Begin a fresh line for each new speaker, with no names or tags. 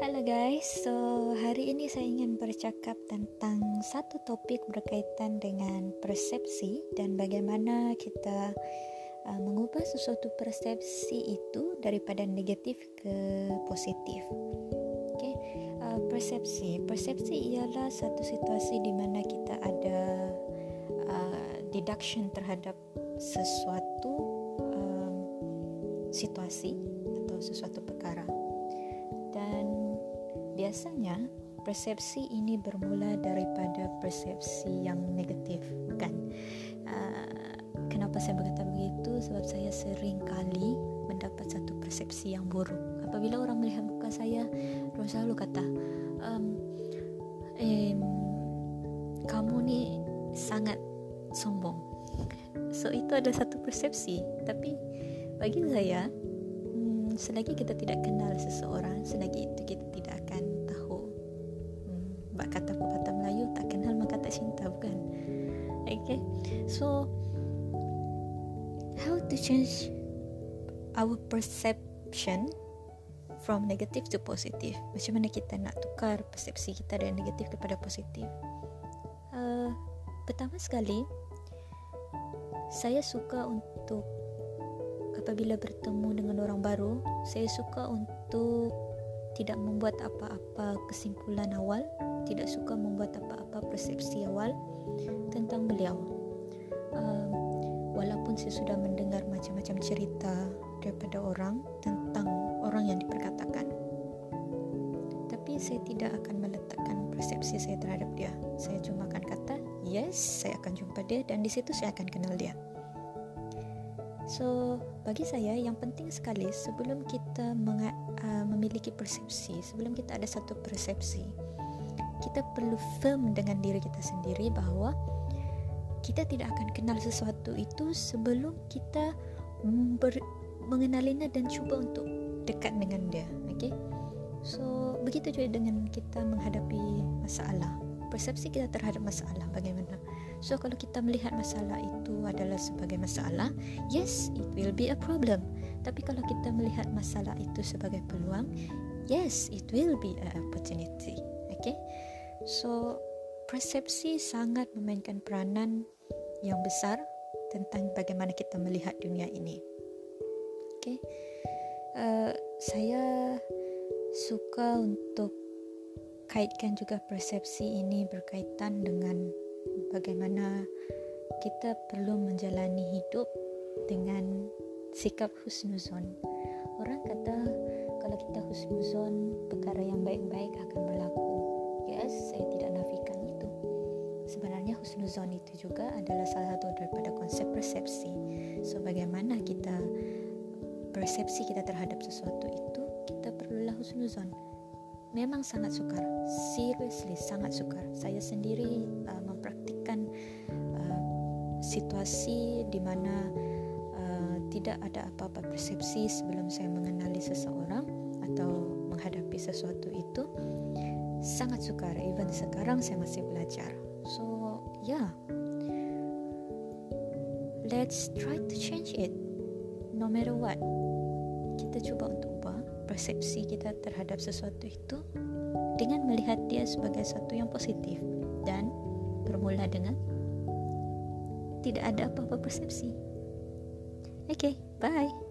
Halo guys, so hari ini saya ingin bercakap tentang satu topik berkaitan dengan persepsi dan bagaimana kita uh, mengubah sesuatu persepsi itu daripada negatif ke positif. Okay, uh, persepsi, persepsi ialah satu situasi di mana kita ada uh, deduction terhadap sesuatu um, situasi atau sesuatu perkara biasanya persepsi ini bermula daripada persepsi yang negatif bukan? Uh, kenapa saya berkata begitu? Sebab saya sering kali mendapat satu persepsi yang buruk. Apabila orang melihat muka saya orang selalu kata um, eh, kamu ni sangat sombong. So itu ada satu persepsi. Tapi bagi saya hmm, selagi kita tidak kenal seseorang selagi itu kita tidak akan sebab kata pepatah Melayu tak kenal maka tak cinta bukan? Okay so how to change our perception from negative to positive? Macam mana kita nak tukar persepsi kita dari negatif kepada positif? Uh, pertama sekali saya suka untuk apabila bertemu dengan orang baru saya suka untuk tidak membuat apa-apa kesimpulan awal tidak suka membuat apa-apa persepsi awal tentang beliau. Uh, walaupun saya sudah mendengar macam-macam cerita daripada orang tentang orang yang diperkatakan. Tapi saya tidak akan meletakkan persepsi saya terhadap dia. Saya cuma akan kata, yes, saya akan jumpa dia dan di situ saya akan kenal dia. So, bagi saya yang penting sekali sebelum kita menga- uh, memiliki persepsi, sebelum kita ada satu persepsi, kita perlu firm dengan diri kita sendiri bahawa kita tidak akan kenal sesuatu itu sebelum kita ber- mengenalinya dan cuba untuk dekat dengan dia okay? so begitu juga dengan kita menghadapi masalah. Persepsi kita terhadap masalah bagaimana? So kalau kita melihat masalah itu adalah sebagai masalah yes it will be a problem. Tapi kalau kita melihat masalah itu sebagai peluang yes it will be an opportunity okay So, persepsi sangat memainkan peranan yang besar tentang bagaimana kita melihat dunia ini. Okay, uh, saya suka untuk kaitkan juga persepsi ini berkaitan dengan bagaimana kita perlu menjalani hidup dengan sikap husnuzon. Orang kata husnuzon, perkara yang baik-baik akan berlaku. Yes saya tidak nafikan itu. Sebenarnya husnuzon itu juga adalah salah satu daripada konsep persepsi. So bagaimana kita persepsi kita terhadap sesuatu itu kita perlulah husnuzon. Memang sangat sukar. Seriously sangat sukar. Saya sendiri uh, mempraktikkan uh, situasi di mana uh, tidak ada apa-apa persepsi sebelum saya mengenali seseorang atau menghadapi sesuatu itu sangat sukar. Even sekarang saya masih belajar. So yeah let's try to change it. No matter what. Kita cuba untuk ubah persepsi kita terhadap sesuatu itu dengan melihat dia sebagai satu yang positif dan bermula dengan tidak ada apa-apa persepsi. Okay bye